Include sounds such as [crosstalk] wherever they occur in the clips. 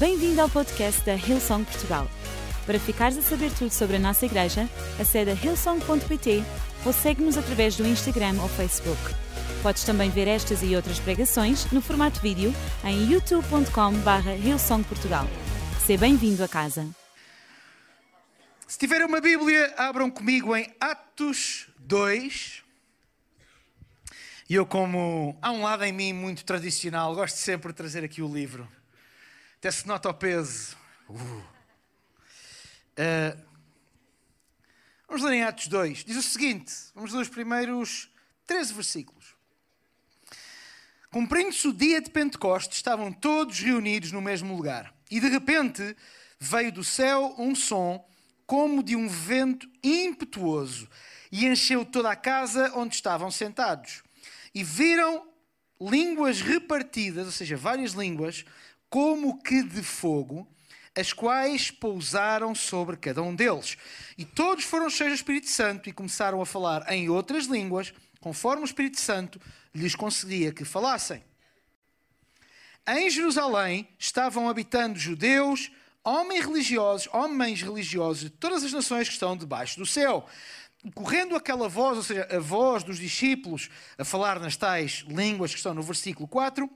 Bem-vindo ao podcast da Hillsong Portugal. Para ficares a saber tudo sobre a nossa igreja, acede a hillsong.pt ou segue-nos através do Instagram ou Facebook. Podes também ver estas e outras pregações no formato vídeo em youtube.com.br hillsongportugal. Seja bem-vindo a casa. Se tiverem uma Bíblia, abram comigo em Atos 2. E eu, como há um lado em mim muito tradicional, gosto sempre de trazer aqui o livro. Até se nota o peso. Uh. Uh, vamos ler em Atos 2. Diz o seguinte: vamos ler os primeiros 13 versículos. Cumprindo-se o dia de Pentecostes, estavam todos reunidos no mesmo lugar. E de repente veio do céu um som como de um vento impetuoso e encheu toda a casa onde estavam sentados. E viram línguas repartidas, ou seja, várias línguas, como que de fogo, as quais pousaram sobre cada um deles. E todos foram cheios do Espírito Santo e começaram a falar em outras línguas, conforme o Espírito Santo lhes concedia que falassem. Em Jerusalém estavam habitando judeus, homens religiosos, homens religiosos de todas as nações que estão debaixo do céu. Correndo aquela voz, ou seja, a voz dos discípulos a falar nas tais línguas que estão no versículo 4,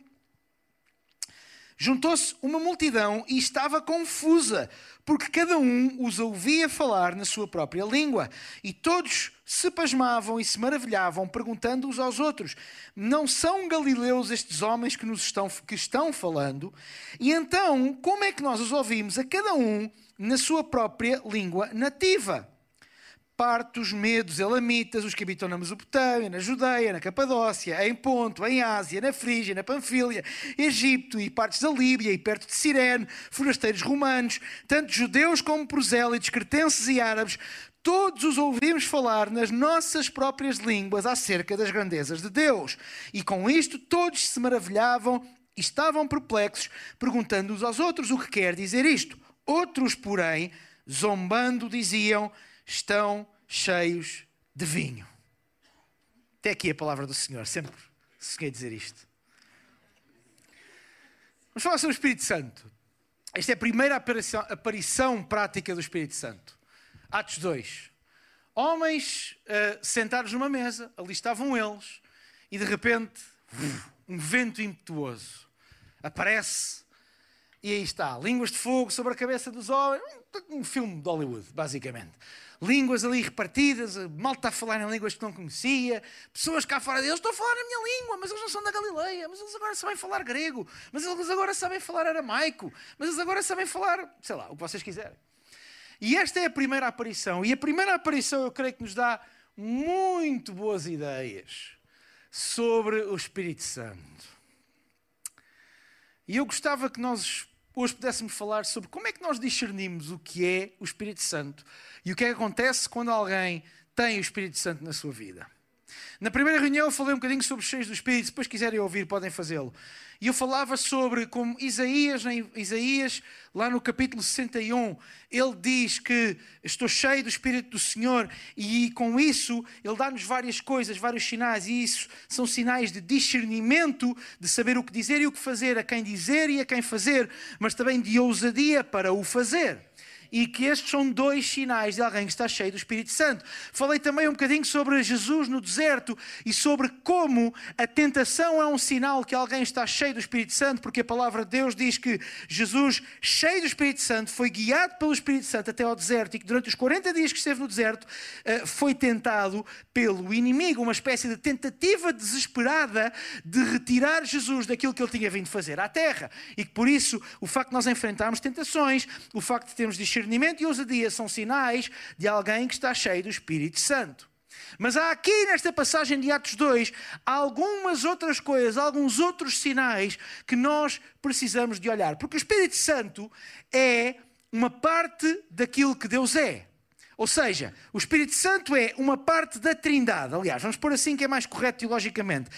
juntou-se uma multidão e estava confusa, porque cada um os ouvia falar na sua própria língua. E todos se pasmavam e se maravilhavam, perguntando uns aos outros: Não são galileus estes homens que nos estão, que estão falando? E então, como é que nós os ouvimos a cada um na sua própria língua nativa? Partos, medos, elamitas, os que habitam na Mesopotâmia, na Judeia, na Capadócia, em Ponto, em Ásia, na Frígia, na Panfilha, Egito e partes da Líbia e perto de Cirene, forasteiros romanos, tanto judeus como prosélitos, cretenses e árabes, todos os ouvimos falar nas nossas próprias línguas acerca das grandezas de Deus. E com isto todos se maravilhavam e estavam perplexos, perguntando uns aos outros o que quer dizer isto. Outros, porém, zombando, diziam estão cheios de vinho. Até aqui a palavra do Senhor, sempre se quer dizer isto. Vamos falar sobre o Espírito Santo. Esta é a primeira aparição, aparição prática do Espírito Santo. Atos 2. Homens uh, sentados numa mesa, ali estavam eles, e de repente, um vento impetuoso aparece e aí está, línguas de fogo sobre a cabeça dos homens. Um filme de Hollywood, basicamente línguas ali repartidas, mal está a falar em línguas que não conhecia, pessoas cá fora deles, estou a falar a minha língua, mas eles não são da Galileia, mas eles agora sabem falar grego, mas eles agora sabem falar aramaico, mas eles agora sabem falar, sei lá, o que vocês quiserem. E esta é a primeira aparição, e a primeira aparição eu creio que nos dá muito boas ideias sobre o Espírito Santo. E eu gostava que nós hoje pudéssemos falar sobre como é que nós discernimos o que é o Espírito Santo e o que é que acontece quando alguém tem o Espírito Santo na sua vida. Na primeira reunião eu falei um bocadinho sobre cheios do Espírito, se depois quiserem ouvir podem fazê-lo. E eu falava sobre como Isaías, Isaías, lá no capítulo 61, ele diz que estou cheio do Espírito do Senhor e com isso ele dá-nos várias coisas, vários sinais, e isso são sinais de discernimento, de saber o que dizer e o que fazer, a quem dizer e a quem fazer, mas também de ousadia para o fazer e que estes são dois sinais de alguém que está cheio do Espírito Santo. Falei também um bocadinho sobre Jesus no deserto e sobre como a tentação é um sinal que alguém está cheio do Espírito Santo, porque a palavra de Deus diz que Jesus, cheio do Espírito Santo, foi guiado pelo Espírito Santo até ao deserto e que durante os 40 dias que esteve no deserto eh, foi tentado pelo inimigo, uma espécie de tentativa desesperada de retirar Jesus daquilo que ele tinha vindo fazer à terra. E que por isso o facto de nós enfrentarmos tentações, o facto de termos discernimento, discernimento e ousadia são sinais de alguém que está cheio do Espírito Santo. Mas há aqui nesta passagem de Atos 2 algumas outras coisas, alguns outros sinais que nós precisamos de olhar. Porque o Espírito Santo é uma parte daquilo que Deus é. Ou seja, o Espírito Santo é uma parte da Trindade. Aliás, vamos pôr assim que é mais correto teologicamente.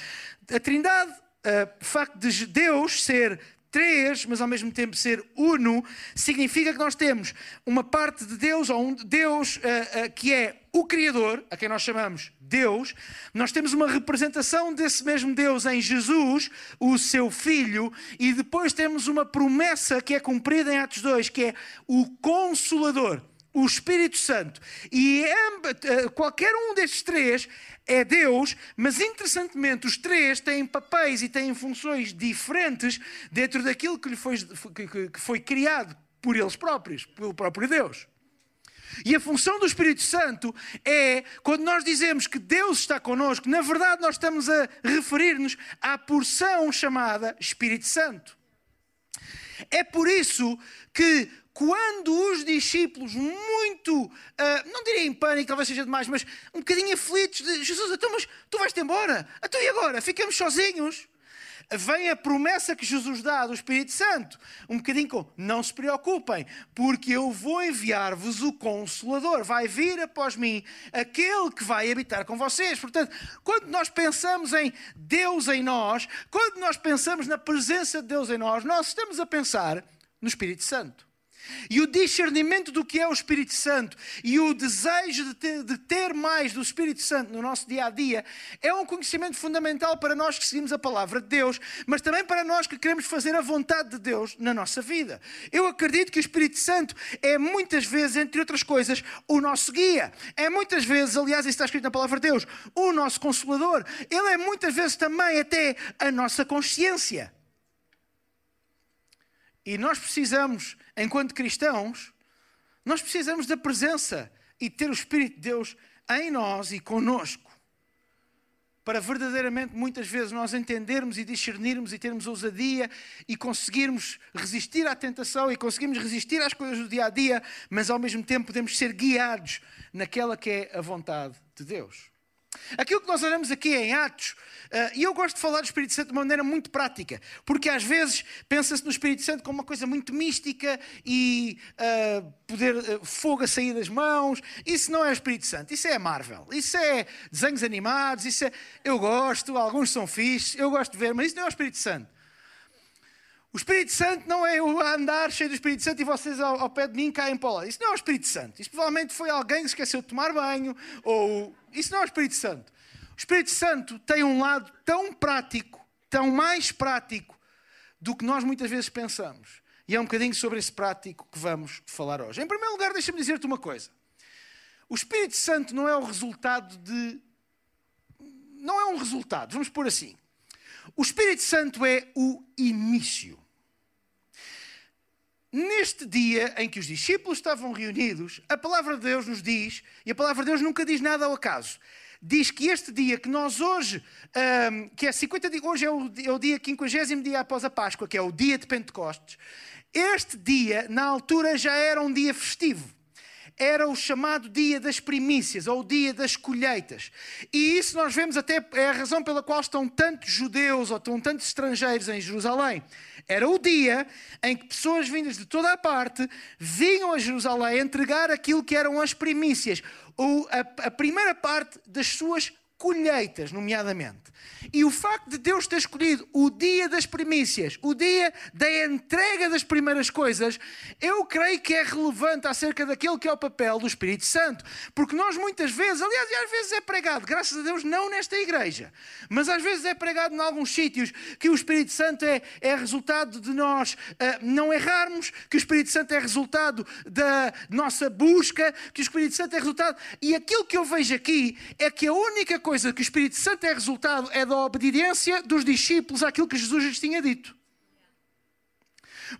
A Trindade, uh, o facto de Deus ser três, mas ao mesmo tempo ser uno, significa que nós temos uma parte de Deus, ou um Deus uh, uh, que é o Criador, a quem nós chamamos Deus, nós temos uma representação desse mesmo Deus em Jesus, o seu Filho, e depois temos uma promessa que é cumprida em Atos 2, que é o Consolador, o Espírito Santo. E é, qualquer um destes três é Deus, mas interessantemente os três têm papéis e têm funções diferentes dentro daquilo que, lhe foi, que foi criado por eles próprios, pelo próprio Deus. E a função do Espírito Santo é, quando nós dizemos que Deus está connosco, na verdade nós estamos a referir-nos à porção chamada Espírito Santo. É por isso que quando os discípulos, muito, uh, não direi em pânico, talvez seja demais, mas um bocadinho aflitos, de Jesus, então, mas tu vais-te embora, então e agora? Ficamos sozinhos? Vem a promessa que Jesus dá do Espírito Santo, um bocadinho com, não se preocupem, porque eu vou enviar-vos o Consolador, vai vir após mim aquele que vai habitar com vocês. Portanto, quando nós pensamos em Deus em nós, quando nós pensamos na presença de Deus em nós, nós estamos a pensar no Espírito Santo. E o discernimento do que é o Espírito Santo e o desejo de ter, de ter, mais do Espírito Santo no nosso dia a dia é um conhecimento fundamental para nós que seguimos a palavra de Deus, mas também para nós que queremos fazer a vontade de Deus na nossa vida. Eu acredito que o Espírito Santo é muitas vezes, entre outras coisas, o nosso guia. É muitas vezes, aliás, isso está escrito na palavra de Deus, o nosso consolador. Ele é muitas vezes também até a nossa consciência. E nós precisamos, enquanto cristãos, nós precisamos da presença e ter o Espírito de Deus em nós e conosco. Para verdadeiramente, muitas vezes, nós entendermos e discernirmos e termos ousadia e conseguirmos resistir à tentação e conseguirmos resistir às coisas do dia a dia, mas ao mesmo tempo podemos ser guiados naquela que é a vontade de Deus. Aquilo que nós olhamos aqui em Atos, uh, e eu gosto de falar do Espírito Santo de uma maneira muito prática, porque às vezes pensa-se no Espírito Santo como uma coisa muito mística e uh, poder uh, fogo a sair das mãos. Isso não é o Espírito Santo, isso é Marvel, isso é desenhos animados, isso é. Eu gosto, alguns são fixes, eu gosto de ver, mas isso não é o Espírito Santo. O Espírito Santo não é eu andar cheio do Espírito Santo e vocês ao, ao pé de mim caem para lá. Isso não é o Espírito Santo. Isso provavelmente foi alguém que esqueceu de tomar banho. Ou... Isso não é o Espírito Santo. O Espírito Santo tem um lado tão prático, tão mais prático do que nós muitas vezes pensamos. E é um bocadinho sobre esse prático que vamos falar hoje. Em primeiro lugar, deixa-me dizer-te uma coisa. O Espírito Santo não é o resultado de. Não é um resultado, vamos pôr assim. O Espírito Santo é o início. Neste dia em que os discípulos estavam reunidos, a palavra de Deus nos diz, e a palavra de Deus nunca diz nada ao acaso, diz que este dia que nós hoje, um, que é 50 dias, hoje é o, é o dia 50 dia após a Páscoa, que é o dia de Pentecostes, este dia, na altura, já era um dia festivo era o chamado dia das primícias, ou o dia das colheitas. E isso nós vemos até, é a razão pela qual estão tantos judeus ou estão tantos estrangeiros em Jerusalém. Era o dia em que pessoas vindas de toda a parte vinham a Jerusalém entregar aquilo que eram as primícias, ou a, a primeira parte das suas colheitas, nomeadamente. E o facto de Deus ter escolhido o dia das primícias, o dia da entrega das primeiras coisas, eu creio que é relevante acerca daquilo que é o papel do Espírito Santo. Porque nós muitas vezes, aliás, às vezes é pregado, graças a Deus, não nesta igreja, mas às vezes é pregado em alguns sítios que o Espírito Santo é, é resultado de nós uh, não errarmos, que o Espírito Santo é resultado da nossa busca, que o Espírito Santo é resultado. E aquilo que eu vejo aqui é que a única coisa que o Espírito Santo é resultado é da obediência dos discípulos àquilo que Jesus lhes tinha dito.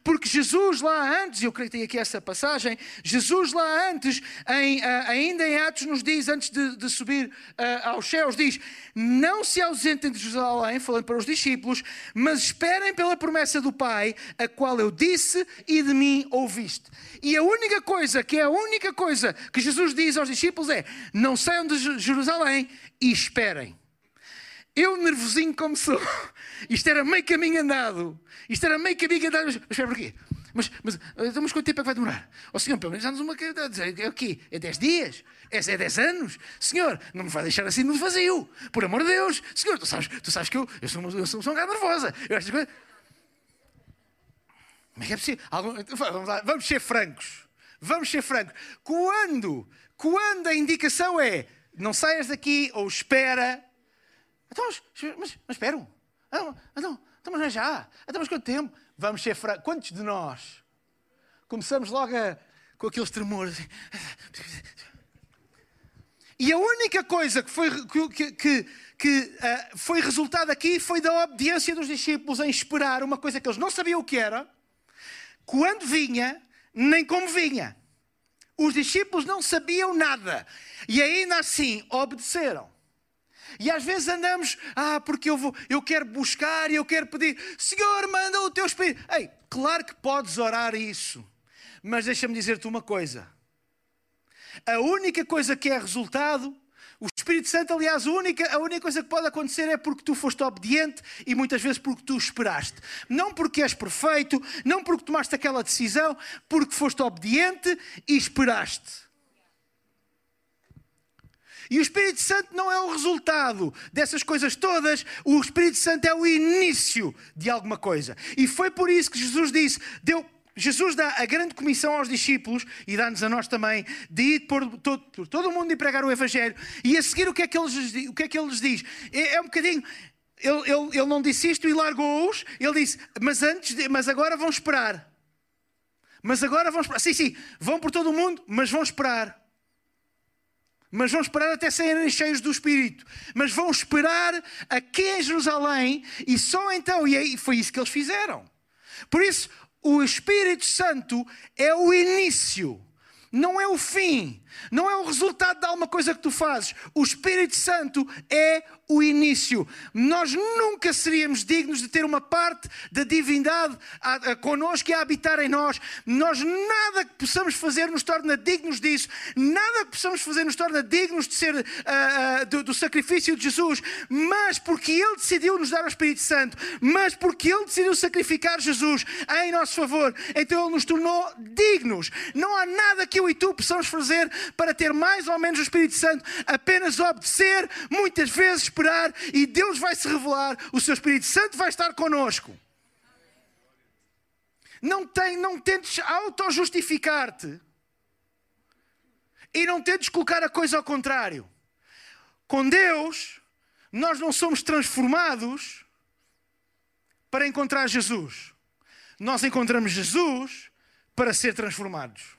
Porque Jesus lá antes, eu creio que tem aqui essa passagem, Jesus lá antes, em, uh, ainda em Atos nos diz, antes de, de subir uh, aos céus, diz, não se ausentem de Jerusalém, falando para os discípulos, mas esperem pela promessa do Pai, a qual eu disse e de mim ouviste. E a única coisa, que é a única coisa que Jesus diz aos discípulos é, não saiam de Jerusalém e esperem. Eu, nervosinho como sou, isto era meio caminho andado, isto era meio caminho andado, mas espera porquê? Mas, mas, então, mas quanto tempo é que vai demorar? Ó oh, Senhor, pelo menos dá-nos uma é o quê? É 10 dias? É, é 10 anos? Senhor, não me vai deixar assim no vazio. Por amor de Deus. Senhor, tu sabes, tu sabes que eu, eu, sou, eu sou uma pessoa nervosa. Eu. Como é que é possível? Algum, vamos, lá, vamos ser francos. vamos ser francos. Quando, quando a indicação é não saias daqui ou espera. Então, mas, mas, esperam. Então, então, então, mas não é já. Então, mas quanto tempo? Vamos ser francos. Quantos de nós começamos logo a, com aqueles tremores? E a única coisa que foi, que, que, que uh, foi resultado aqui foi da obediência dos discípulos em esperar uma coisa que eles não sabiam o que era, quando vinha, nem como vinha. Os discípulos não sabiam nada e ainda assim obedeceram. E às vezes andamos, ah, porque eu, vou, eu quero buscar e eu quero pedir, Senhor, manda o teu Espírito. Ei, claro que podes orar isso, mas deixa-me dizer-te uma coisa: a única coisa que é resultado, o Espírito Santo, aliás, a única, a única coisa que pode acontecer é porque tu foste obediente e muitas vezes porque tu esperaste. Não porque és perfeito, não porque tomaste aquela decisão, porque foste obediente e esperaste. E o Espírito Santo não é o resultado dessas coisas todas, o Espírito Santo é o início de alguma coisa. E foi por isso que Jesus disse: deu, Jesus dá a grande comissão aos discípulos e dá-nos a nós também de ir por todo, por todo o mundo e pregar o Evangelho. E a seguir, o que é que, eles, o que, é que ele lhes diz? É, é um bocadinho. Ele, ele, ele não disse isto e largou-os. Ele disse: Mas antes, de, mas agora vão esperar. Mas agora vão esperar. Sim, sim, vão por todo o mundo, mas vão esperar. Mas vão esperar até serem cheios do Espírito. Mas vão esperar aqui em Jerusalém e só então. E foi isso que eles fizeram. Por isso, o Espírito Santo é o início, não é o fim, não é o resultado de alguma coisa que tu fazes. O Espírito Santo é o início. Nós nunca seríamos dignos de ter uma parte da divindade a, a, connosco e a habitar em nós. Nós nada que possamos fazer nos torna dignos disso. Nada que possamos fazer nos torna dignos de ser uh, uh, do, do, sacrifício de Jesus. Mas porque Ele decidiu nos dar o Espírito Santo, mas porque Ele decidiu sacrificar Jesus em nosso favor, então Ele nos tornou dignos. Não há nada que eu e tu possamos fazer para ter mais ou menos o Espírito Santo. Apenas obedecer, muitas vezes esperar e Deus vai se revelar, o seu Espírito Santo vai estar conosco. Não, tem, não tentes auto-justificar-te e não tentes colocar a coisa ao contrário. Com Deus, nós não somos transformados para encontrar Jesus. Nós encontramos Jesus para ser transformados.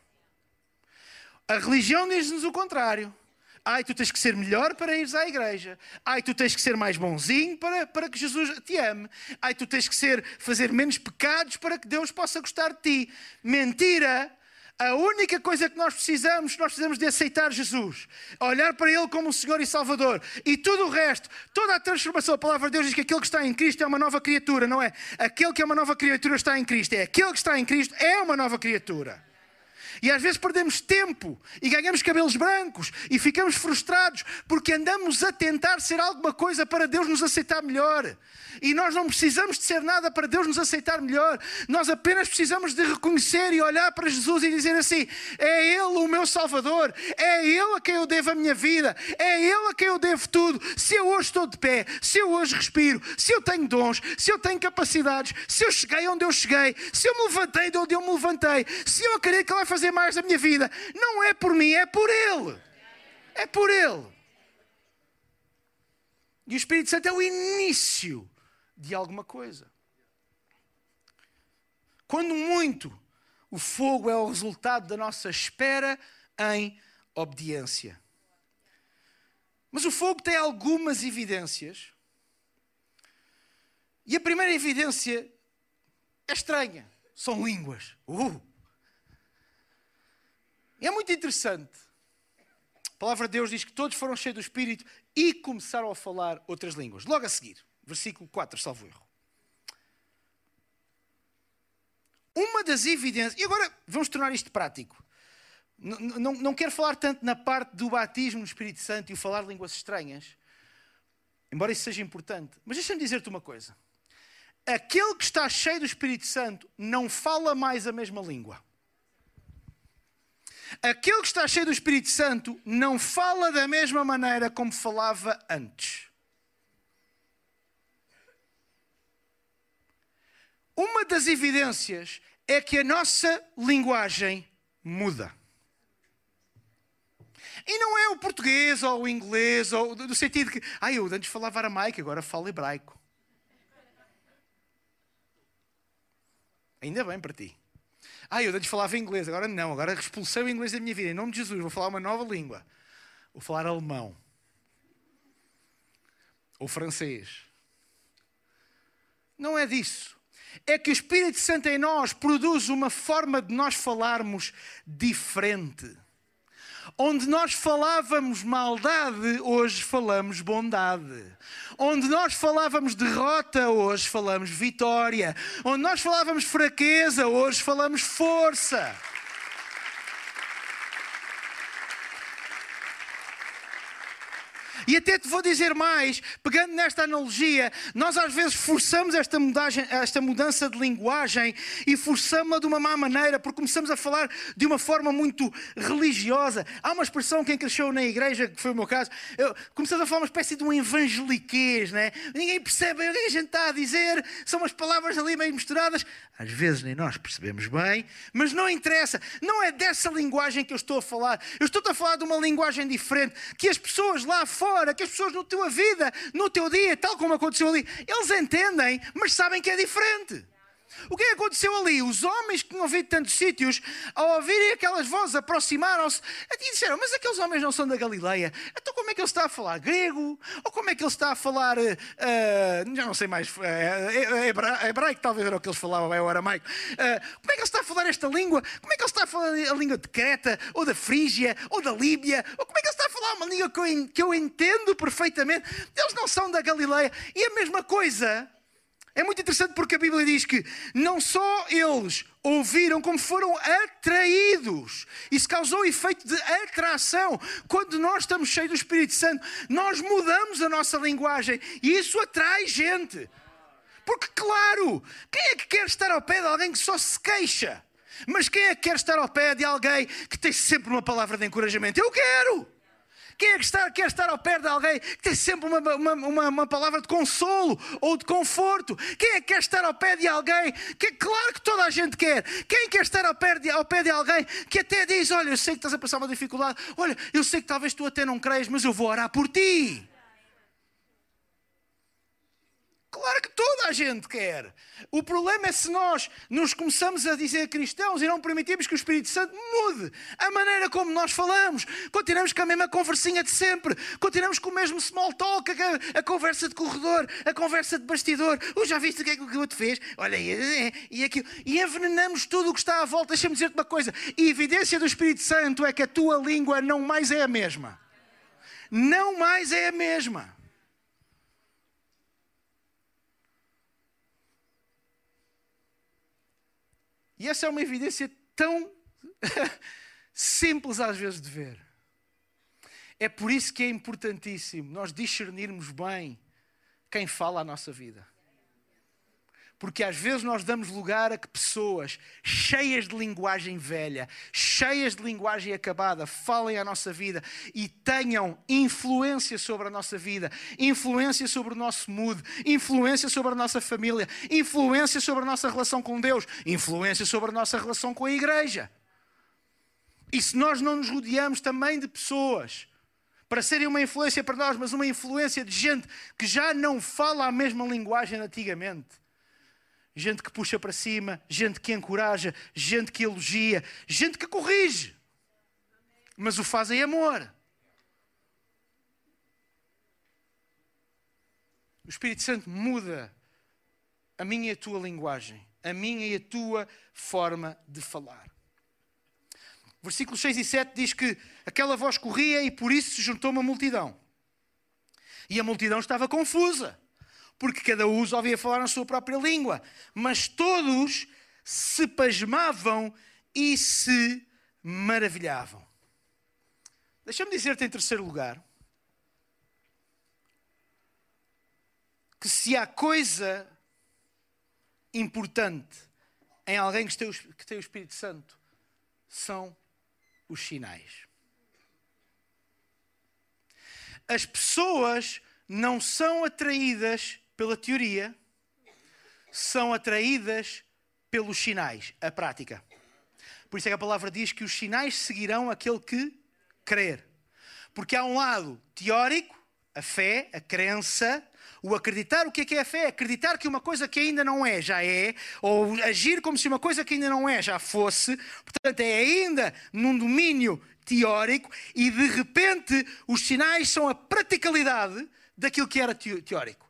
A religião diz-nos o contrário. Ai, tu tens que ser melhor para ires à igreja. Ai, tu tens que ser mais bonzinho para, para que Jesus te ame. Ai, tu tens que ser, fazer menos pecados para que Deus possa gostar de ti. Mentira! A única coisa que nós precisamos, nós precisamos de aceitar Jesus, olhar para Ele como o Senhor e Salvador. E tudo o resto, toda a transformação, a palavra de Deus diz que aquele que está em Cristo é uma nova criatura, não é? Aquele que é uma nova criatura está em Cristo. É aquele que está em Cristo é uma nova criatura. E às vezes perdemos tempo e ganhamos cabelos brancos e ficamos frustrados porque andamos a tentar ser alguma coisa para Deus nos aceitar melhor. E nós não precisamos de ser nada para Deus nos aceitar melhor. Nós apenas precisamos de reconhecer e olhar para Jesus e dizer assim: é Ele o meu Salvador, é Ele a quem eu devo a minha vida, é Ele a quem eu devo tudo. Se eu hoje estou de pé, se eu hoje respiro, se eu tenho dons, se eu tenho capacidades, se eu cheguei onde eu cheguei, se eu me levantei de onde eu me levantei, se eu acredito que Ele vai fazer mais da minha vida, não é por mim, é por Ele. É por Ele. E o Espírito Santo é o início de alguma coisa. Quando muito, o fogo é o resultado da nossa espera em obediência. Mas o fogo tem algumas evidências. E a primeira evidência é estranha. São línguas. Uh! É muito interessante. A palavra de Deus diz que todos foram cheios do Espírito e começaram a falar outras línguas. Logo a seguir versículo 4, salvo erro. Uma das evidências, e agora vamos tornar isto prático. Não, não, não quero falar tanto na parte do batismo no Espírito Santo e o falar línguas estranhas, embora isso seja importante, mas deixa-me dizer-te uma coisa. Aquele que está cheio do Espírito Santo não fala mais a mesma língua. Aquele que está cheio do Espírito Santo não fala da mesma maneira como falava antes. Uma das evidências é que a nossa linguagem muda. E não é o português ou o inglês, ou no sentido que, ah, eu antes falava aramaico, agora falo hebraico. Ainda bem para ti. Ah, eu antes falava inglês, agora não, agora expulsei o inglês da minha vida. Em nome de Jesus, vou falar uma nova língua. Vou falar alemão. Ou francês. Não é disso. É que o Espírito Santo em nós produz uma forma de nós falarmos diferente. Onde nós falávamos maldade, hoje falamos bondade. Onde nós falávamos derrota, hoje falamos vitória. Onde nós falávamos fraqueza, hoje falamos força. E até te vou dizer mais, pegando nesta analogia, nós às vezes forçamos esta, mudagem, esta mudança de linguagem e forçamos-la de uma má maneira, porque começamos a falar de uma forma muito religiosa. Há uma expressão, quem cresceu na igreja, que foi o meu caso, eu, começamos a falar uma espécie de um evangeliquez, né? ninguém percebe o que a gente está a dizer, são umas palavras ali meio misturadas. Às vezes nem nós percebemos bem, mas não interessa. Não é dessa linguagem que eu estou a falar. Eu estou a falar de uma linguagem diferente, que as pessoas lá fora fora, que as pessoas na tua vida, no teu dia, tal como aconteceu ali, eles entendem, mas sabem que é diferente. O que é aconteceu ali? Os homens que tinham vindo tantos sítios, ao ouvirem aquelas vozes, aproximaram-se e disseram: Mas aqueles homens não são da Galileia. Então como é que ele está a falar grego? Ou como é que ele está a falar. Uh, já não sei mais. Uh, hebraico, talvez era o que eles falavam, é o aramaico. Uh, como é que ele está a falar esta língua? Como é que ele está a falar a língua de Creta, ou da Frígia, ou da Líbia? Ou como é que ele está a falar uma língua que eu, que eu entendo perfeitamente? Eles não são da Galileia. E a mesma coisa é muito interessante porque a Bíblia diz que não só eles ouviram, como foram atraídos. Isso causou efeito de atração. Quando nós estamos cheios do Espírito Santo, nós mudamos a nossa linguagem e isso atrai gente. Porque, claro, quem é que quer estar ao pé de alguém que só se queixa? Mas quem é que quer estar ao pé de alguém que tem sempre uma palavra de encorajamento? Eu quero! Quem é que está, quer estar ao pé de alguém que tem sempre uma, uma, uma, uma, palavra de consolo ou de conforto? Quem é que quer estar ao pé de alguém que, claro que toda a gente quer, quem quer estar ao pé, de, ao pé de alguém que até diz: Olha, eu sei que estás a passar uma dificuldade, olha, eu sei que talvez tu até não creias, mas eu vou orar por ti. Claro que toda a gente quer. O problema é se nós nos começamos a dizer cristãos e não permitimos que o Espírito Santo mude a maneira como nós falamos. Continuamos com a mesma conversinha de sempre. Continuamos com o mesmo small talk, a, a conversa de corredor, a conversa de bastidor. Oh, já viste o que é que o outro fez? Olha, e, e, aquilo. E envenenamos tudo o que está à volta. Deixa-me dizer-te uma coisa. A evidência do Espírito Santo é que a tua língua não mais é a mesma. Não mais é a mesma. E essa é uma evidência tão [laughs] simples às vezes de ver. É por isso que é importantíssimo nós discernirmos bem quem fala a nossa vida. Porque às vezes nós damos lugar a que pessoas cheias de linguagem velha, cheias de linguagem acabada, falem a nossa vida e tenham influência sobre a nossa vida, influência sobre o nosso mood, influência sobre a nossa família, influência sobre a nossa relação com Deus, influência sobre a nossa relação com a igreja. E se nós não nos rodeamos também de pessoas para serem uma influência para nós, mas uma influência de gente que já não fala a mesma linguagem antigamente gente que puxa para cima, gente que encoraja, gente que elogia, gente que corrige, mas o faz em amor. O Espírito Santo muda a minha e a tua linguagem, a minha e a tua forma de falar. Versículos 6 e 7 diz que aquela voz corria e por isso se juntou uma multidão. E a multidão estava confusa porque cada um os ouvia falar na sua própria língua. Mas todos se pasmavam e se maravilhavam. Deixa-me dizer-te em terceiro lugar que se há coisa importante em alguém que tem, que tem o Espírito Santo, são os sinais. As pessoas não são atraídas pela teoria, são atraídas pelos sinais, a prática. Por isso é que a palavra diz que os sinais seguirão aquele que crer. Porque há um lado teórico, a fé, a crença, o acreditar, o que é que é a fé? Acreditar que uma coisa que ainda não é, já é, ou agir como se uma coisa que ainda não é, já fosse. Portanto, é ainda num domínio teórico e de repente os sinais são a praticalidade daquilo que era teórico.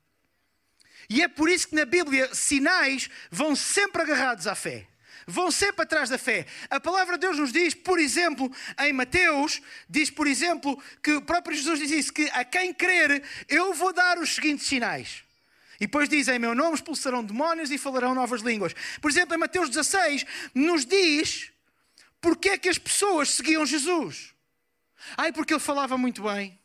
E é por isso que na Bíblia sinais vão sempre agarrados à fé. Vão sempre atrás da fé. A palavra de Deus nos diz, por exemplo, em Mateus, diz, por exemplo, que o próprio Jesus diz isso, que a quem crer, eu vou dar os seguintes sinais. E depois diz, em meu nome expulsarão demónios e falarão novas línguas. Por exemplo, em Mateus 16, nos diz porque é que as pessoas seguiam Jesus. Ai, porque ele falava muito bem.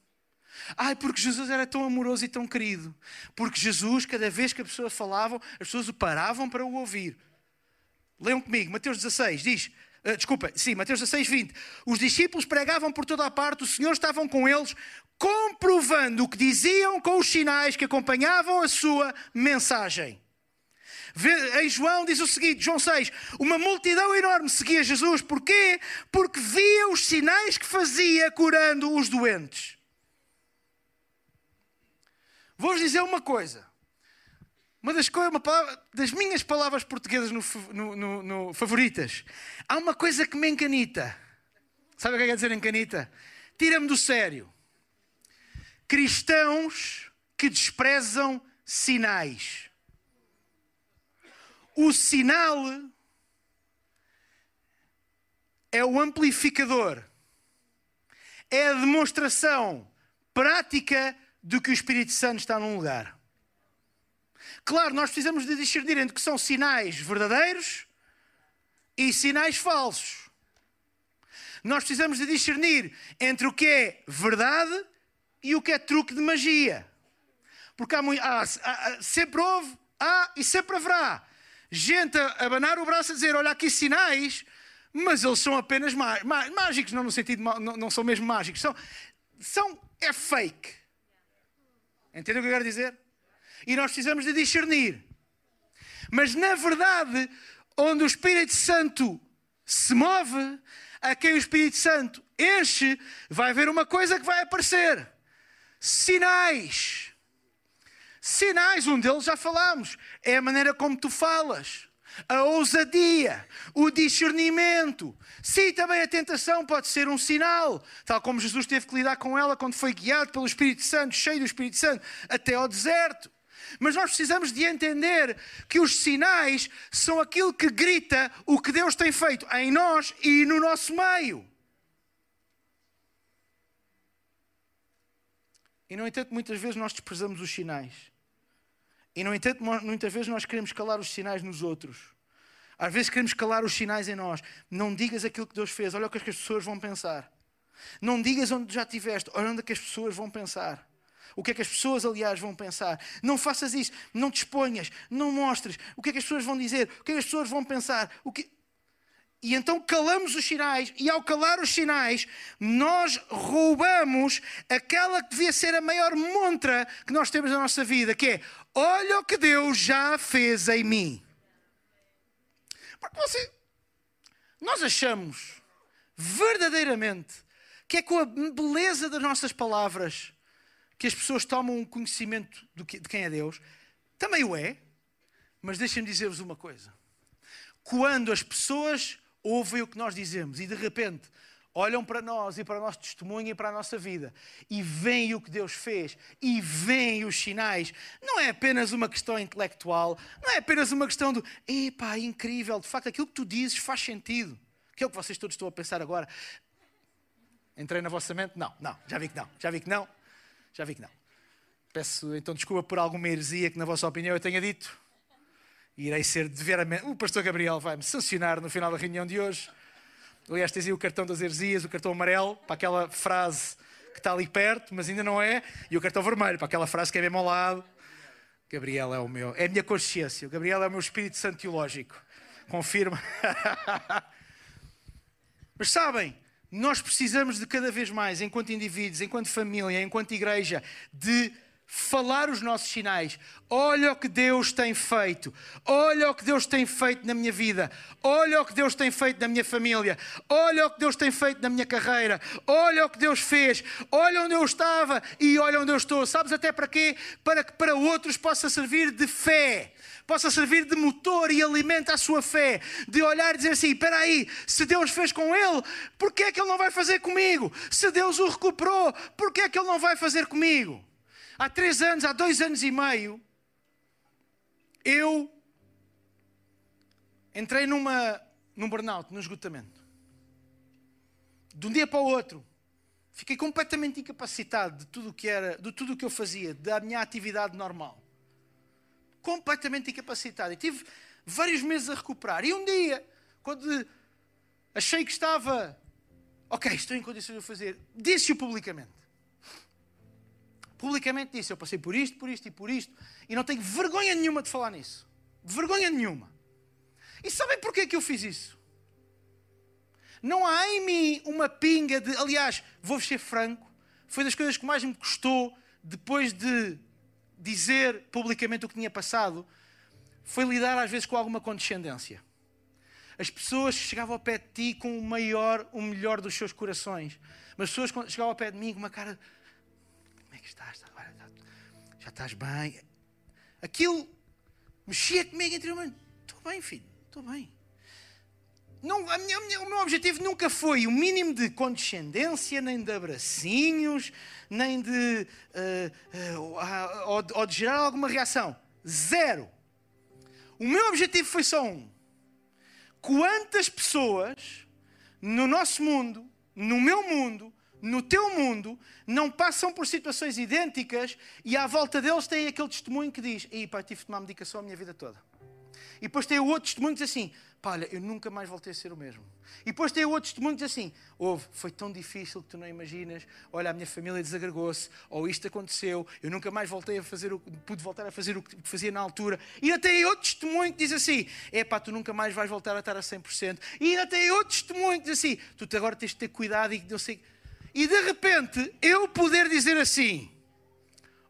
Ai, porque Jesus era tão amoroso e tão querido. Porque Jesus, cada vez que a pessoa falava, as pessoas o paravam para o ouvir. Leiam comigo, Mateus 16 diz. Uh, desculpa, sim, Mateus 16, 20. Os discípulos pregavam por toda a parte, o Senhor estavam com eles, comprovando o que diziam com os sinais que acompanhavam a sua mensagem. Em João diz o seguinte, João 6, uma multidão enorme seguia Jesus, porquê? Porque via os sinais que fazia curando os doentes. Vou-vos dizer uma coisa. Uma das, uma palavra, das minhas palavras portuguesas no, no, no, no, favoritas. Há uma coisa que me encanita. Sabe o que é, que quer dizer encanita? Tira-me do sério. Cristãos que desprezam sinais. O sinal é o amplificador, é a demonstração prática do que o Espírito Santo está num lugar. Claro, nós precisamos de discernir entre que são sinais verdadeiros e sinais falsos. Nós precisamos de discernir entre o que é verdade e o que é truque de magia. Porque há, há, há, sempre houve, há e sempre haverá gente a abanar o braço a dizer: Olha, aqui sinais, mas eles são apenas mágicos, não no sentido, não, não são mesmo mágicos, são, são é fake. Entendeu o que eu quero dizer? E nós precisamos de discernir. Mas na verdade, onde o Espírito Santo se move, a quem o Espírito Santo enche, vai haver uma coisa que vai aparecer: sinais. Sinais, um deles já falámos, é a maneira como tu falas, a ousadia, o discernimento. Sim, também a tentação pode ser um sinal, tal como Jesus teve que lidar com ela quando foi guiado pelo Espírito Santo, cheio do Espírito Santo, até ao deserto. Mas nós precisamos de entender que os sinais são aquilo que grita o que Deus tem feito em nós e no nosso meio. E, no entanto, muitas vezes nós desprezamos os sinais. E, no entanto, muitas vezes nós queremos calar os sinais nos outros. Às vezes queremos calar os sinais em nós. Não digas aquilo que Deus fez, olha o que as pessoas vão pensar. Não digas onde já estiveste, olha onde é que as pessoas vão pensar. O que é que as pessoas, aliás, vão pensar. Não faças isso, não te exponhas, não mostres. O que é que as pessoas vão dizer, o que é que as pessoas vão pensar. O que... E então calamos os sinais, e ao calar os sinais, nós roubamos aquela que devia ser a maior montra que nós temos na nossa vida, que é: olha o que Deus já fez em mim. Porque você, nós achamos verdadeiramente que é com a beleza das nossas palavras que as pessoas tomam um conhecimento de quem é Deus. Também o é, mas deixem-me dizer-vos uma coisa. Quando as pessoas ouvem o que nós dizemos e de repente olham para nós e para o nosso testemunho e para a nossa vida e veem o que Deus fez e veem os sinais, não é apenas uma questão intelectual, não é apenas uma questão do epá, incrível, de facto aquilo que tu dizes faz sentido. Que é o que vocês todos estão a pensar agora. Entrei na vossa mente? Não, não, já vi que não, já vi que não, já vi que não. Peço então desculpa por alguma heresia que, na vossa opinião, eu tenha dito irei ser deveramente. O pastor Gabriel vai-me sancionar no final da reunião de hoje. Aliás, tens aí o cartão das heresias, o cartão amarelo, para aquela frase que está ali perto, mas ainda não é, e o cartão vermelho, para aquela frase que é mesmo ao lado. Gabriel é o meu, é a minha consciência. O Gabriel é o meu espírito santo. Confirma. [laughs] mas sabem, nós precisamos de cada vez mais, enquanto indivíduos, enquanto família, enquanto igreja, de falar os nossos sinais. Olha o que Deus tem feito. Olha o que Deus tem feito na minha vida. Olha o que Deus tem feito na minha família. Olha o que Deus tem feito na minha carreira. Olha o que Deus fez. Olha onde eu estava e olha onde eu estou. Sabes até para quê? Para que para outros possa servir de fé possa servir de motor e alimenta a sua fé, de olhar e dizer assim: espera aí, se Deus fez com ele, por que é que ele não vai fazer comigo? Se Deus o recuperou, por que é que ele não vai fazer comigo? Há três anos, há dois anos e meio, eu entrei numa, num burnout, num esgotamento. De um dia para o outro, fiquei completamente incapacitado de tudo o que era, de tudo o que eu fazia, da minha atividade normal completamente incapacitado. E tive vários meses a recuperar. E um dia, quando achei que estava, ok, estou em condições de fazer, disse-o publicamente. Publicamente disse: Eu passei por isto, por isto e por isto, e não tenho vergonha nenhuma de falar nisso. Vergonha nenhuma. E sabem porquê que eu fiz isso? Não há em mim uma pinga de. Aliás, vou-vos ser franco, foi das coisas que mais me custou depois de dizer publicamente o que tinha passado, foi lidar às vezes com alguma condescendência. As pessoas chegavam ao pé de ti com o maior, o melhor dos seus corações. Mas as pessoas chegavam ao pé de mim com uma cara. Que estás? Agora já estás bem. Aquilo mexia comigo interiormente. Estou bem, filho, estou bem. Não, a minha, a minha, o meu objetivo nunca foi o mínimo de condescendência, nem de abracinhos, nem de. Uh, uh, ou, ou de gerar alguma reação. Zero. O meu objetivo foi só um. Quantas pessoas no nosso mundo, no meu mundo, no teu mundo, não passam por situações idênticas e à volta deles tem aquele testemunho que diz: Ei, pai, tive de tomar medicação a minha vida toda. E depois tem o outro testemunho que diz assim: pá, olha, eu nunca mais voltei a ser o mesmo. E depois tem outro testemunho que diz assim: houve, foi tão difícil que tu não imaginas, olha, a minha família desagregou-se, ou isto aconteceu, eu nunca mais voltei a fazer o pude voltar a fazer o que fazia na altura. E ainda tem outro testemunho que diz assim: é pá, tu nunca mais vais voltar a estar a 100%. E ainda tem outro testemunho que diz assim: tu agora tens de ter cuidado e não sei. E de repente eu poder dizer assim: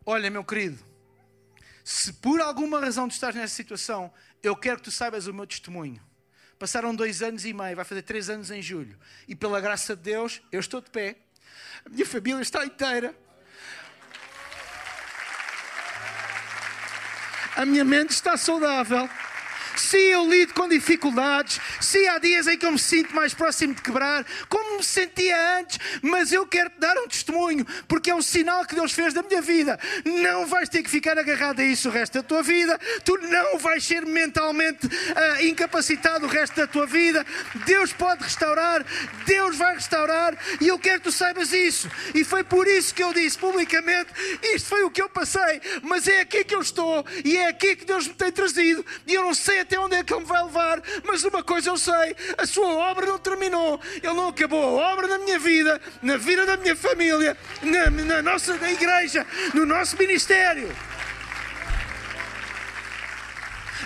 olha, meu querido, se por alguma razão tu estás nessa situação, eu quero que tu saibas o meu testemunho. Passaram dois anos e meio, vai fazer três anos em julho. E pela graça de Deus, eu estou de pé. A minha família está inteira. A minha mente está saudável. Se eu lido com dificuldades, se há dias em que eu me sinto mais próximo de quebrar, como me sentia antes, mas eu quero te dar um testemunho, porque é um sinal que Deus fez da minha vida. Não vais ter que ficar agarrado a isso o resto da tua vida, tu não vais ser mentalmente uh, incapacitado o resto da tua vida. Deus pode restaurar, Deus vai restaurar, e eu quero que tu saibas isso. E foi por isso que eu disse publicamente: isto foi o que eu passei, mas é aqui que eu estou, e é aqui que Deus me tem trazido, e eu não sei até onde é que Ele me vai levar, mas uma coisa eu sei: a sua obra não terminou, Ele não acabou a obra na minha vida, na vida da minha família, na, na nossa na igreja, no nosso ministério.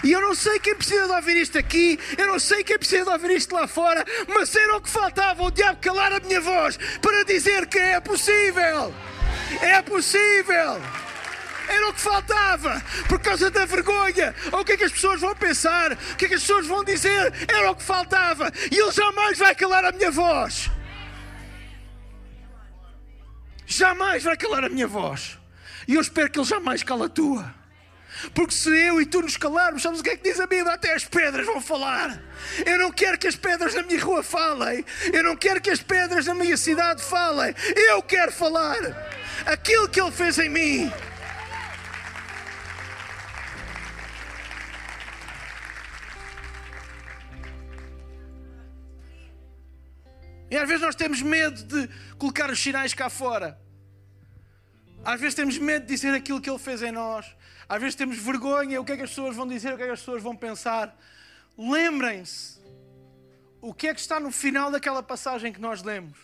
E eu não sei quem precisa de ouvir isto aqui, eu não sei quem precisa de ouvir isto lá fora, mas era o que faltava, o diabo calar a minha voz para dizer que é possível. É possível. Era o que faltava, por causa da vergonha. Ou o que é que as pessoas vão pensar? O que é que as pessoas vão dizer? Era o que faltava. E Ele jamais vai calar a minha voz. Jamais vai calar a minha voz. E eu espero que Ele jamais cala a tua. Porque se eu e tu nos calarmos, sabes o que é que diz a Bíblia? Até as pedras vão falar. Eu não quero que as pedras na minha rua falem. Eu não quero que as pedras na minha cidade falem. Eu quero falar aquilo que Ele fez em mim. E às vezes nós temos medo de colocar os sinais cá fora. Às vezes temos medo de dizer aquilo que Ele fez em nós. Às vezes temos vergonha, o que é que as pessoas vão dizer, o que é que as pessoas vão pensar. Lembrem-se o que é que está no final daquela passagem que nós lemos.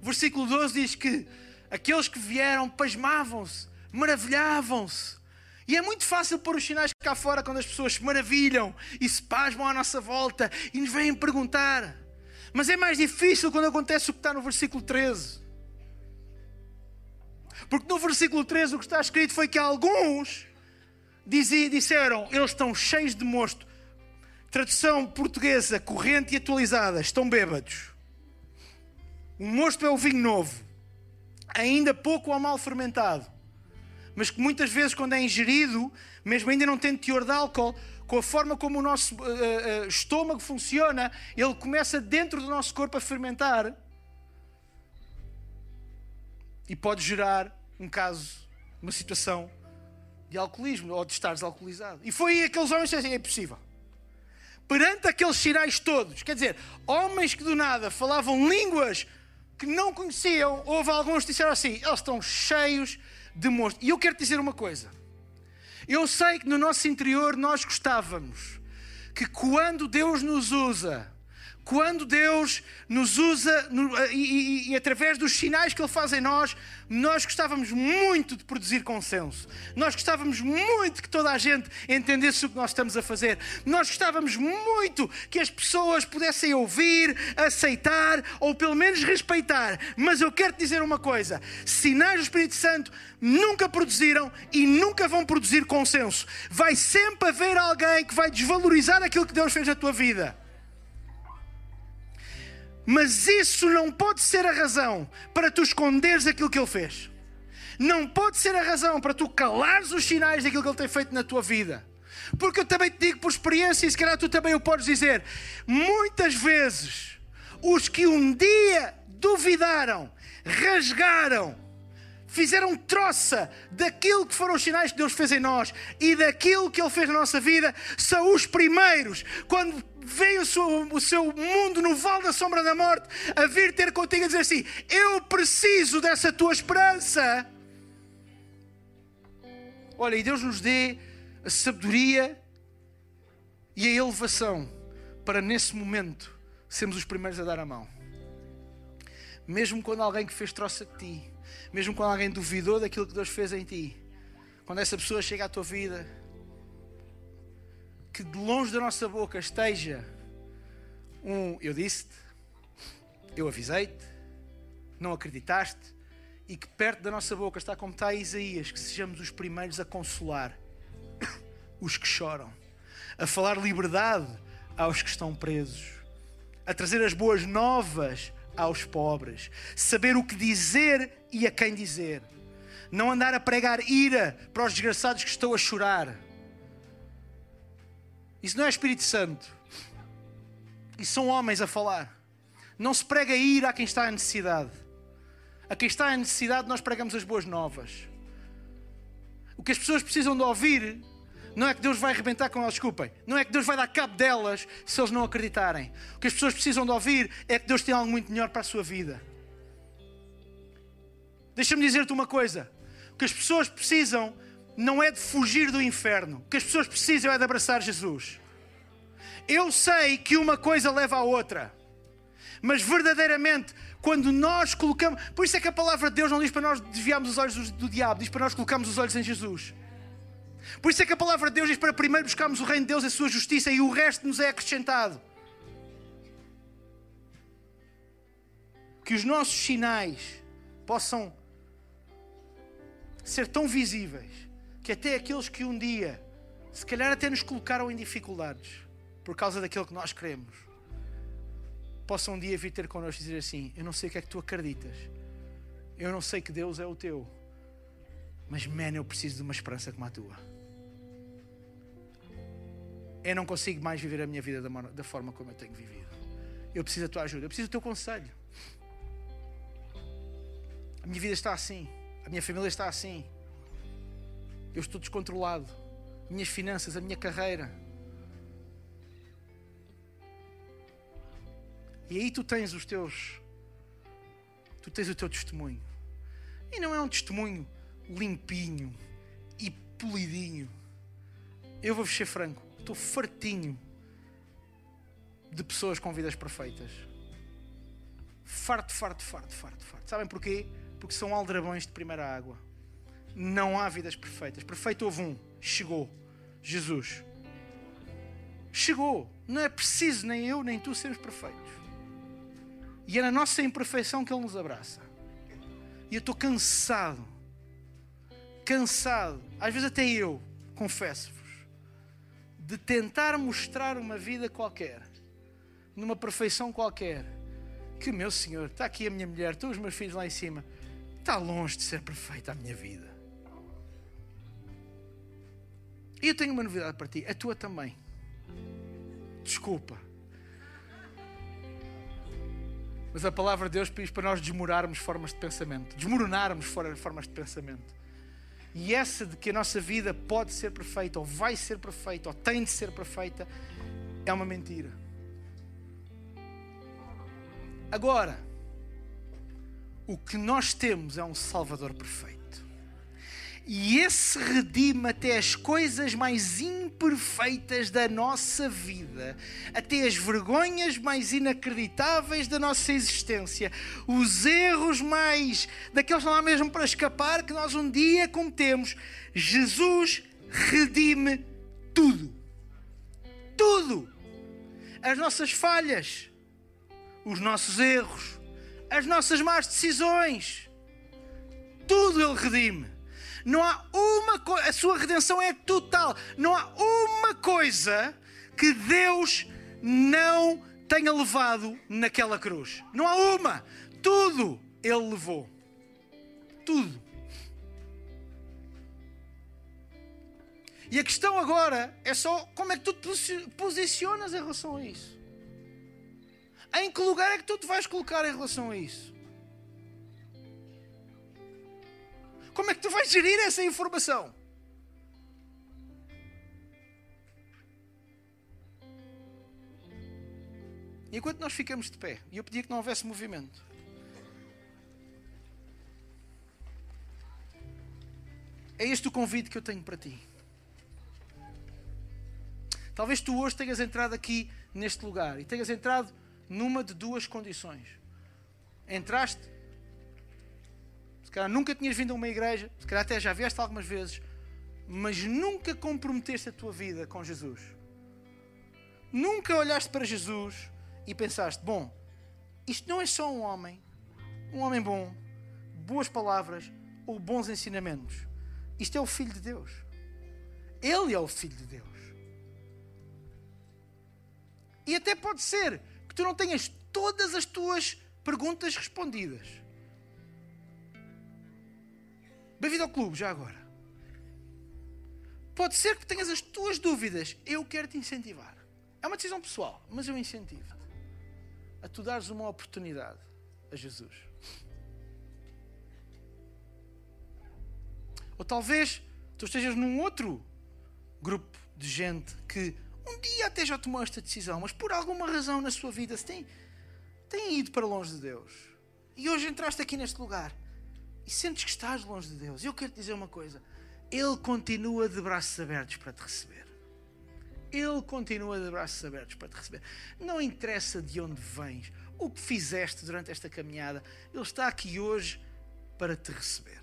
O versículo 12 diz que aqueles que vieram pasmavam-se, maravilhavam-se. E é muito fácil pôr os sinais cá fora quando as pessoas se maravilham e se pasmam à nossa volta e nos vêm perguntar. Mas é mais difícil quando acontece o que está no versículo 13. Porque no versículo 3 o que está escrito foi que alguns disseram, eles estão cheios de mosto. Tradução portuguesa, corrente e atualizada, estão bêbados. O mosto é o vinho novo, ainda pouco ou mal fermentado, mas que muitas vezes, quando é ingerido, mesmo ainda não tendo teor de álcool, com a forma como o nosso uh, uh, estômago funciona, ele começa dentro do nosso corpo a fermentar e pode gerar um caso, uma situação de alcoolismo ou de estares alcoolizado. E foi aí aqueles homens que disseram: é impossível. Perante aqueles sinais todos, quer dizer, homens que do nada falavam línguas que não conheciam, houve alguns que disseram assim: eles estão cheios de monstros. E eu quero dizer uma coisa. Eu sei que no nosso interior nós gostávamos que quando Deus nos usa quando Deus nos usa no, e, e, e, através dos sinais que Ele faz em nós, nós gostávamos muito de produzir consenso. Nós gostávamos muito que toda a gente entendesse o que nós estamos a fazer. Nós gostávamos muito que as pessoas pudessem ouvir, aceitar ou pelo menos respeitar. Mas eu quero te dizer uma coisa: sinais do Espírito Santo nunca produziram e nunca vão produzir consenso. Vai sempre haver alguém que vai desvalorizar aquilo que Deus fez na tua vida. Mas isso não pode ser a razão para tu esconderes aquilo que ele fez. Não pode ser a razão para tu calares os sinais daquilo que ele tem feito na tua vida. Porque eu também te digo por experiência, e se calhar tu também o podes dizer, muitas vezes os que um dia duvidaram, rasgaram, fizeram troça daquilo que foram os sinais que Deus fez em nós e daquilo que Ele fez na nossa vida, são os primeiros, quando veio o seu, o seu mundo no vale da sombra da morte, a vir ter contigo e dizer assim: Eu preciso dessa tua esperança. Olha, e Deus nos dê a sabedoria e a elevação para nesse momento sermos os primeiros a dar a mão. Mesmo quando alguém que fez troça de ti mesmo quando alguém duvidou daquilo que Deus fez em ti, quando essa pessoa chega à tua vida, que de longe da nossa boca esteja um eu disse-te, eu avisei-te, não acreditaste, e que perto da nossa boca está como está Isaías, que sejamos os primeiros a consolar [coughs] os que choram, a falar liberdade aos que estão presos, a trazer as boas novas aos pobres, saber o que dizer e a quem dizer, não andar a pregar ira para os desgraçados que estão a chorar. Isso não é Espírito Santo. Isso são homens a falar. Não se prega ira a quem está em necessidade. A quem está em necessidade, nós pregamos as boas novas. O que as pessoas precisam de ouvir não é que Deus vai arrebentar com elas, desculpem. Não é que Deus vai dar cabo delas se eles não acreditarem. O que as pessoas precisam de ouvir é que Deus tem algo muito melhor para a sua vida. Deixa-me dizer-te uma coisa. O que as pessoas precisam não é de fugir do inferno. O que as pessoas precisam é de abraçar Jesus. Eu sei que uma coisa leva à outra. Mas verdadeiramente, quando nós colocamos. Por isso é que a palavra de Deus não diz para nós desviarmos os olhos do, diabo, diz para nós colocarmos os olhos em Jesus. Por isso é que a palavra de Deus diz para primeiro buscarmos o reino de Deus e a sua justiça e o resto nos é acrescentado. Que os nossos sinais possam ser tão visíveis que até aqueles que um dia, se calhar até nos colocaram em dificuldades por causa daquilo que nós queremos, possam um dia vir ter connosco e dizer assim: Eu não sei o que é que tu acreditas, eu não sei que Deus é o teu, mas, man, eu preciso de uma esperança como a tua eu não consigo mais viver a minha vida da, forma como eu tenho vivido. Eu preciso da tua ajuda, eu preciso do teu conselho. A minha vida está assim, a minha família está assim. Eu estou descontrolado. Minhas finanças, a minha carreira. E aí tu tens os teus. Tu tens o teu testemunho. E não é um testemunho limpinho e polidinho. Eu vou-vos ser franco. Estou fartinho de pessoas com vidas perfeitas. Farto, farto, farto, farto, farto. Sabem porquê? Porque são aldrabões de primeira água. Não há vidas perfeitas. Perfeito houve um. Chegou. Jesus. Chegou. Não é preciso nem eu nem tu sermos perfeitos. E é na nossa imperfeição que Ele nos abraça. E eu estou cansado cansado, às vezes até eu, confesso-vos, de tentar mostrar uma vida qualquer, numa perfeição qualquer, que meu Senhor, está aqui a minha mulher, estão os meus filhos lá em cima, está longe de ser perfeita a minha vida. Eu tenho uma novidade para ti, a tua também. Desculpa. Mas a palavra de Deus diz para nós desmorarmos formas de pensamento, desmoronarmos formas de pensamento. E essa de que a nossa vida pode ser perfeita, ou vai ser perfeita, ou tem de ser perfeita, é uma mentira. Agora, o que nós temos é um Salvador perfeito. E esse redime até as coisas mais imperfeitas da nossa vida, até as vergonhas mais inacreditáveis da nossa existência, os erros mais daqueles que mesmo para escapar que nós um dia cometemos. Jesus redime tudo. Tudo. As nossas falhas, os nossos erros, as nossas más decisões. Tudo Ele redime. Não há uma coisa, a sua redenção é total. Não há uma coisa que Deus não tenha levado naquela cruz. Não há uma. Tudo Ele levou. Tudo. E a questão agora é só como é que tu te posicionas em relação a isso. Em que lugar é que tu te vais colocar em relação a isso? Como é que tu vais gerir essa informação? Enquanto nós ficamos de pé, e eu pedia que não houvesse movimento, é este o convite que eu tenho para ti. Talvez tu hoje tenhas entrado aqui neste lugar e tenhas entrado numa de duas condições. Entraste calhar nunca tinhas vindo a uma igreja, se calhar até já vieste algumas vezes, mas nunca comprometeste a tua vida com Jesus. Nunca olhaste para Jesus e pensaste: bom, isto não é só um homem, um homem bom, boas palavras ou bons ensinamentos. Isto é o Filho de Deus. Ele é o Filho de Deus. E até pode ser que tu não tenhas todas as tuas perguntas respondidas. Bem-vindo ao clube, já agora. Pode ser que tenhas as tuas dúvidas. Eu quero te incentivar. É uma decisão pessoal, mas eu incentivo-te a tu dares uma oportunidade a Jesus. Ou talvez tu estejas num outro grupo de gente que um dia até já tomou esta decisão, mas por alguma razão na sua vida se tem, tem ido para longe de Deus. E hoje entraste aqui neste lugar e sentes que estás longe de Deus, eu quero te dizer uma coisa: Ele continua de braços abertos para te receber. Ele continua de braços abertos para te receber. Não interessa de onde vens, o que fizeste durante esta caminhada, Ele está aqui hoje para te receber.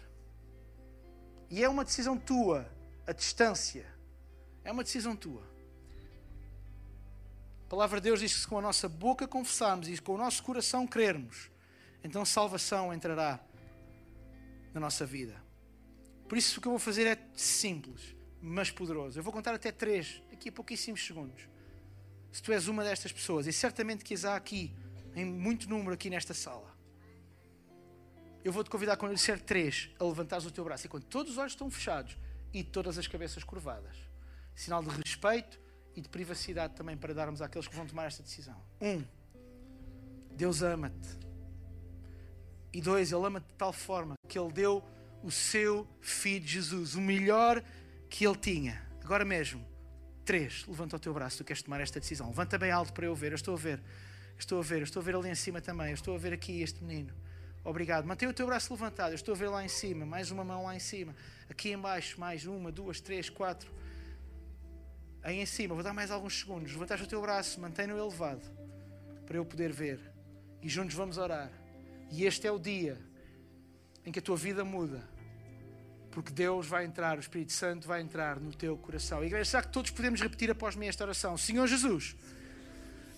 E é uma decisão tua, a distância. É uma decisão tua. A palavra de Deus diz que se com a nossa boca confessarmos e com o nosso coração crermos, então salvação entrará na nossa vida. Por isso, o que eu vou fazer é simples, mas poderoso. Eu vou contar até três, daqui a pouquíssimos segundos. Se tu és uma destas pessoas, e certamente que as há aqui, em muito número aqui nesta sala, eu vou te convidar, quando eu disser três, a levantares o teu braço. E quando todos os olhos estão fechados e todas as cabeças curvadas, sinal de respeito e de privacidade também para darmos àqueles que vão tomar esta decisão. Um, Deus ama-te. E dois, Ele ama-te de tal forma que Ele deu o seu Filho Jesus, o melhor que Ele tinha. Agora mesmo. Três, levanta o teu braço, tu queres tomar esta decisão. Levanta bem alto para eu ver. Eu estou a ver. Eu estou a ver. Eu estou a ver ali em cima também. Eu estou a ver aqui este menino. Obrigado. Mantém o teu braço levantado. Eu estou a ver lá em cima. Mais uma mão lá em cima. Aqui embaixo, mais uma, duas, três, quatro. Aí em cima, vou dar mais alguns segundos. Levantaste o teu braço, mantém-no elevado. Para eu poder ver. E juntos vamos orar. E este é o dia em que a tua vida muda. Porque Deus vai entrar, o Espírito Santo vai entrar no teu coração. Igreja, será que todos podemos repetir após mim esta oração? Senhor Jesus,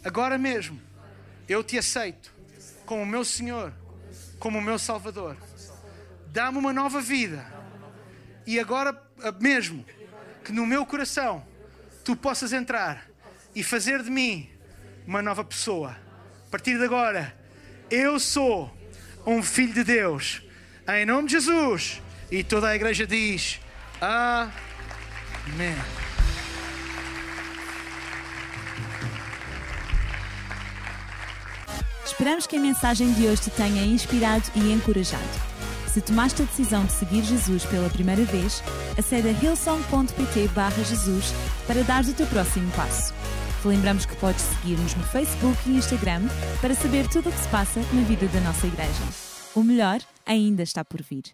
agora mesmo eu te aceito como o meu Senhor, como o meu Salvador. Dá-me uma nova vida. E agora mesmo que no meu coração tu possas entrar e fazer de mim uma nova pessoa. A partir de agora, eu sou um filho de Deus. Em nome de Jesus. E toda a igreja diz: Amém. Esperamos que a mensagem de hoje te tenha inspirado e encorajado. Se tomaste a decisão de seguir Jesus pela primeira vez, acede a hillsong.pt Jesus para dar o teu próximo passo. Te lembramos que podes seguir-nos no Facebook e Instagram para saber tudo o que se passa na vida da nossa igreja. O melhor ainda está por vir.